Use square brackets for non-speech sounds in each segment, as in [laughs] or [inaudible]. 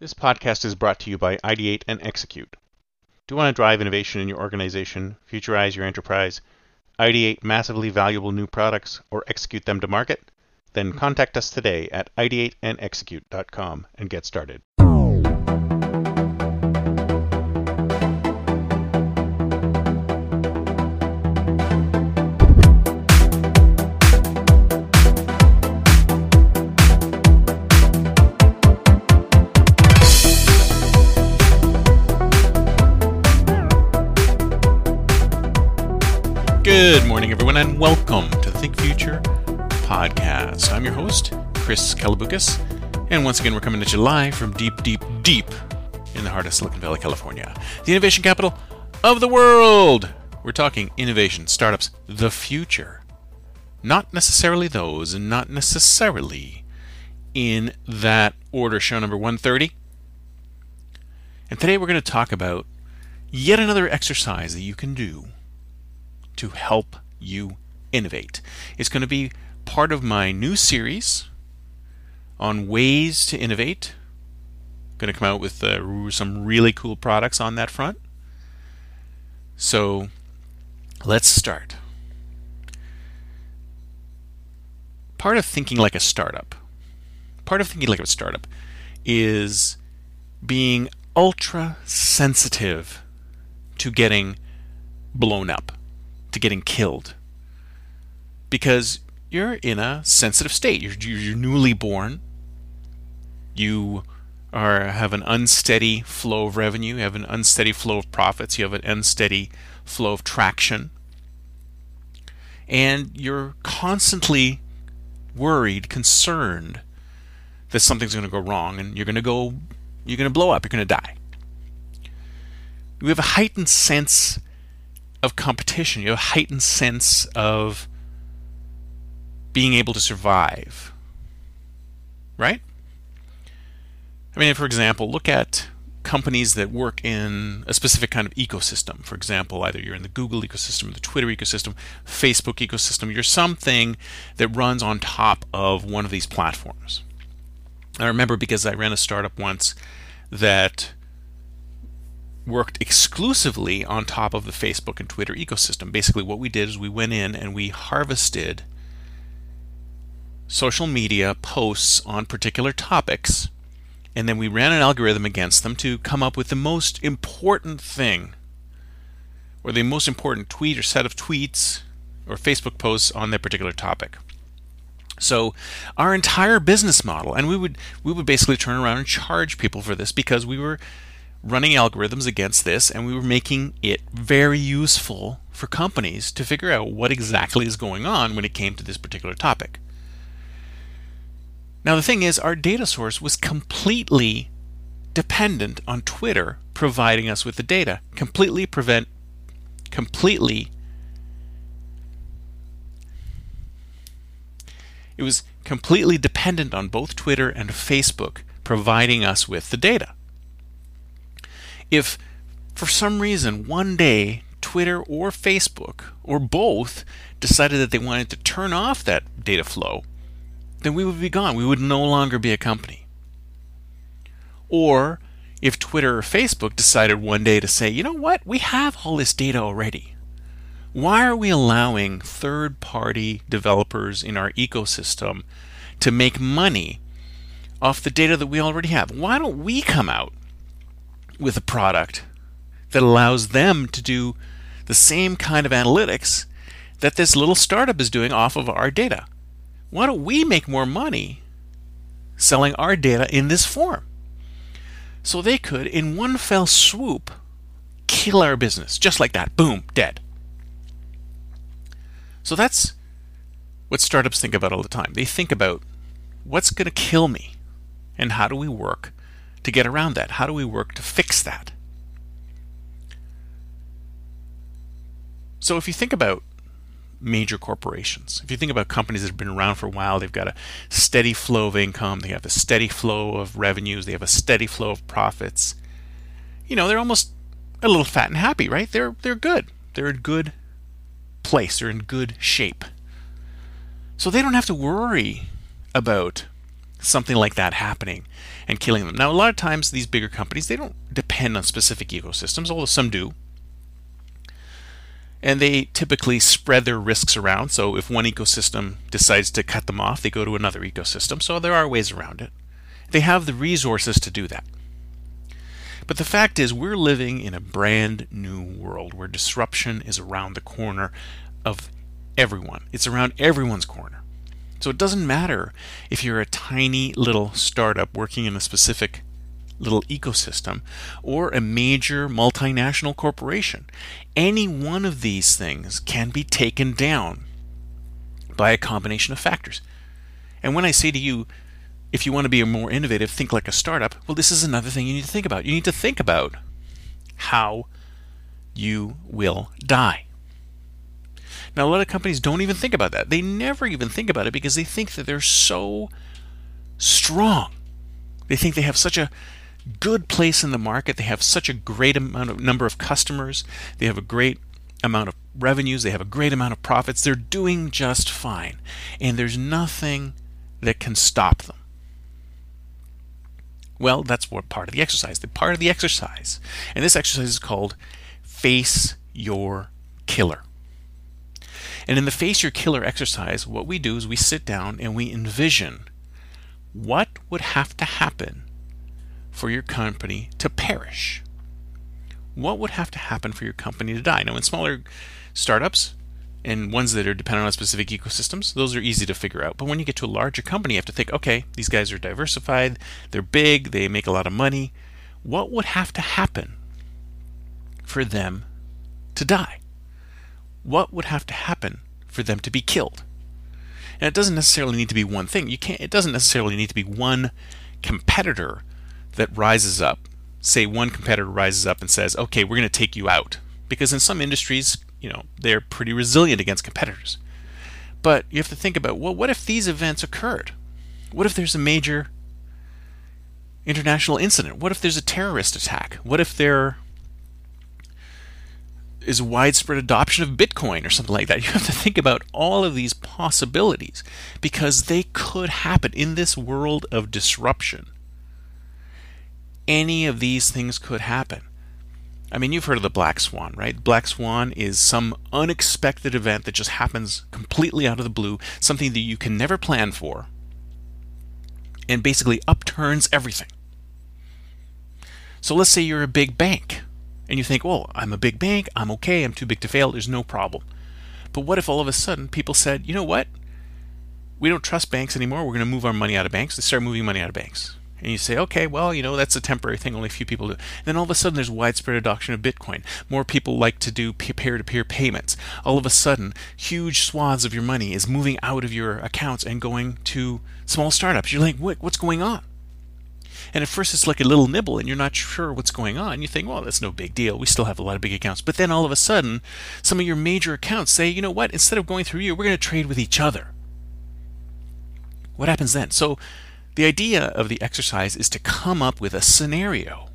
This podcast is brought to you by Ideate and Execute. Do you want to drive innovation in your organization, futurize your enterprise, ideate massively valuable new products, or execute them to market? Then contact us today at ideateandexecute.com and get started. Think Future podcast. I'm your host, Chris Kalaboukis, and once again, we're coming at you live from deep, deep, deep in the heart of Silicon Valley, California, the innovation capital of the world. We're talking innovation, startups, the future. Not necessarily those, and not necessarily in that order. Show number 130. And today we're going to talk about yet another exercise that you can do to help you innovate. It's going to be part of my new series on ways to innovate. I'm going to come out with uh, some really cool products on that front. So let's start. Part of thinking like a startup, part of thinking like a startup is being ultra sensitive to getting blown up to getting killed because you're in a sensitive state. You're, you're newly born. You are have an unsteady flow of revenue. You have an unsteady flow of profits. You have an unsteady flow of traction, and you're constantly worried, concerned that something's going to go wrong, and you're going to go, you're going to blow up. You're going to die. You have a heightened sense of competition. You have a heightened sense of being able to survive. Right? I mean, for example, look at companies that work in a specific kind of ecosystem. For example, either you're in the Google ecosystem, the Twitter ecosystem, Facebook ecosystem, you're something that runs on top of one of these platforms. I remember because I ran a startup once that worked exclusively on top of the Facebook and Twitter ecosystem. Basically, what we did is we went in and we harvested social media posts on particular topics, and then we ran an algorithm against them to come up with the most important thing, or the most important tweet or set of tweets or Facebook posts on that particular topic. So our entire business model, and we would we would basically turn around and charge people for this because we were running algorithms against this, and we were making it very useful for companies to figure out what exactly is going on when it came to this particular topic. Now, the thing is, our data source was completely dependent on Twitter providing us with the data, completely prevent, completely. It was completely dependent on both Twitter and Facebook providing us with the data if for some reason one day Twitter or Facebook or both decided that they wanted to turn off that data flow, then we would be gone. We would no longer be a company. Or if Twitter or Facebook decided one day to say, you know what, we have all this data already. Why are we allowing third party developers in our ecosystem to make money off the data that we already have? Why don't we come out with a product that allows them to do the same kind of analytics that this little startup is doing off of our data. Why don't we make more money selling our data in this form? So they could, in one fell swoop, kill our business just like that. Boom, dead. So that's what startups think about all the time. They think about what's going to kill me and how do we work to get around that? How do we work to fix that? So if you think about major corporations, if you think about companies that have been around for a while, they've got a steady flow of income, they have a steady flow of revenues, they have a steady flow of profits. You know, they're almost a little fat and happy, right? They're they're good. They're in good place. They're in good shape. So they don't have to worry about something like that happening and killing them. Now, a lot of times these bigger companies they don't depend on specific ecosystems, although some do. And they typically spread their risks around. So if one ecosystem decides to cut them off, they go to another ecosystem. So there are ways around it. They have the resources to do that. But the fact is, we're living in a brand new world where disruption is around the corner of everyone. It's around everyone's corner. So it doesn't matter if you're a tiny little startup working in a specific little ecosystem or a major multinational corporation. Any one of these things can be taken down by a combination of factors. And when I say to you, if you want to be more innovative, think like a startup, well, this is another thing you need to think about. You need to think about how you will die. Now, a lot of companies don't even think about that. They never even think about it because they think that they're so strong. They think they have such a good place in the market. They have such a great amount of number of customers. They have a great amount of revenues. They have a great amount of profits. They're doing just fine. And there's nothing that can stop them. Well, that's what part of the exercise. The part of the exercise, and this exercise is called Face Your Killer. And in the Face Your Killer exercise, what we do is we sit down and we envision what would have to happen for your company to perish. What would have to happen for your company to die? Now, in smaller startups, and ones that are dependent on specific ecosystems, those are easy to figure out. But when you get to a larger company, you have to think, okay, these guys are diversified, they're big, they make a lot of money. What would have to happen for them to die? What would have to happen for them to be killed? And it doesn't necessarily need to be one thing. You can't it doesn't necessarily need to be one competitor that rises up. Say one competitor rises up and says, "Okay, we're going to take you out." Because in some industries, you know, they're pretty resilient against competitors. But you have to think about, well, what if these events occurred? What if there's a major international incident? What if there's a terrorist attack? What if there is widespread adoption of Bitcoin or something like that? [laughs] You have to think about all of these possibilities because they could happen in this world of disruption. Any of these things could happen. I mean, you've heard of the black swan, right? Black swan is some unexpected event that just happens completely out of the blue, something that you can never plan for, and basically upturns everything. So let's say you're a big bank, and you think, well, I'm a big bank, I'm okay, I'm too big to fail, there's no problem. But what if all of a sudden people said, you know what? We don't trust banks anymore, we're going to move our money out of banks. They start moving money out of banks and you say, okay, well, you know, that's a temporary thing, only a few people do. And then all of a sudden there's widespread adoption of Bitcoin. More people like to do peer to peer payments. All of a sudden, huge swaths of your money is moving out of your accounts and going to small startups. You're like, what, what's going on? And at first it's like a little nibble and you're not sure what's going on. You think, well, that's no big deal. We still have a lot of big accounts. But then all of a sudden, some of your major accounts say, you know what, instead of going through you, we're going to trade with each other. What happens then? So the idea of the exercise is to come up with a scenario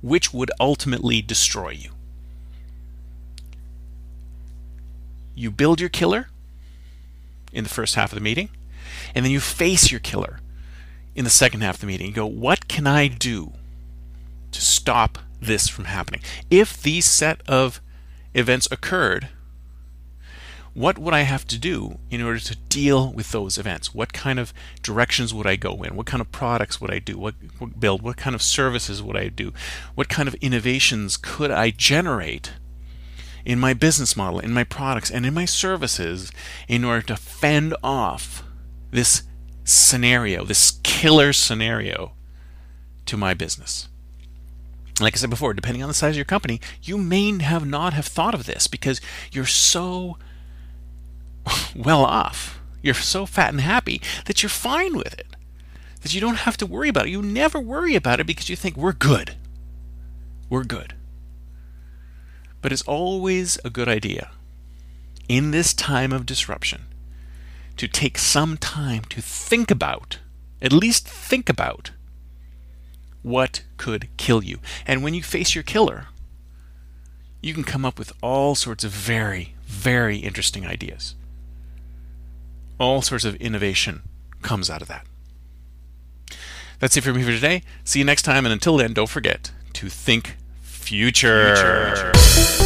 which would ultimately destroy you. You build your killer in the first half of the meeting, and then you face your killer in the second half of the meeting. You go, What can I do to stop this from happening? If these set of events occurred, what would I have to do in order to deal with those events? What kind of directions would I go in? What kind of products would I do? What, what build? What kind of services would I do? What kind of innovations could I generate in my business model, in my products, and in my services in order to fend off this scenario, this killer scenario to my business? like I said before, depending on the size of your company, you may have not have thought of this because you're so well off. You're so fat and happy that you're fine with it. That you don't have to worry about it. You never worry about it because you think we're good. We're good. But it's always a good idea in this time of disruption to take some time to think about, at least think about, what could kill you. And when you face your killer, you can come up with all sorts of very, very interesting ideas all sorts of innovation comes out of that. That's it for me for today. See you next time, and until then, don't forget to think future. future.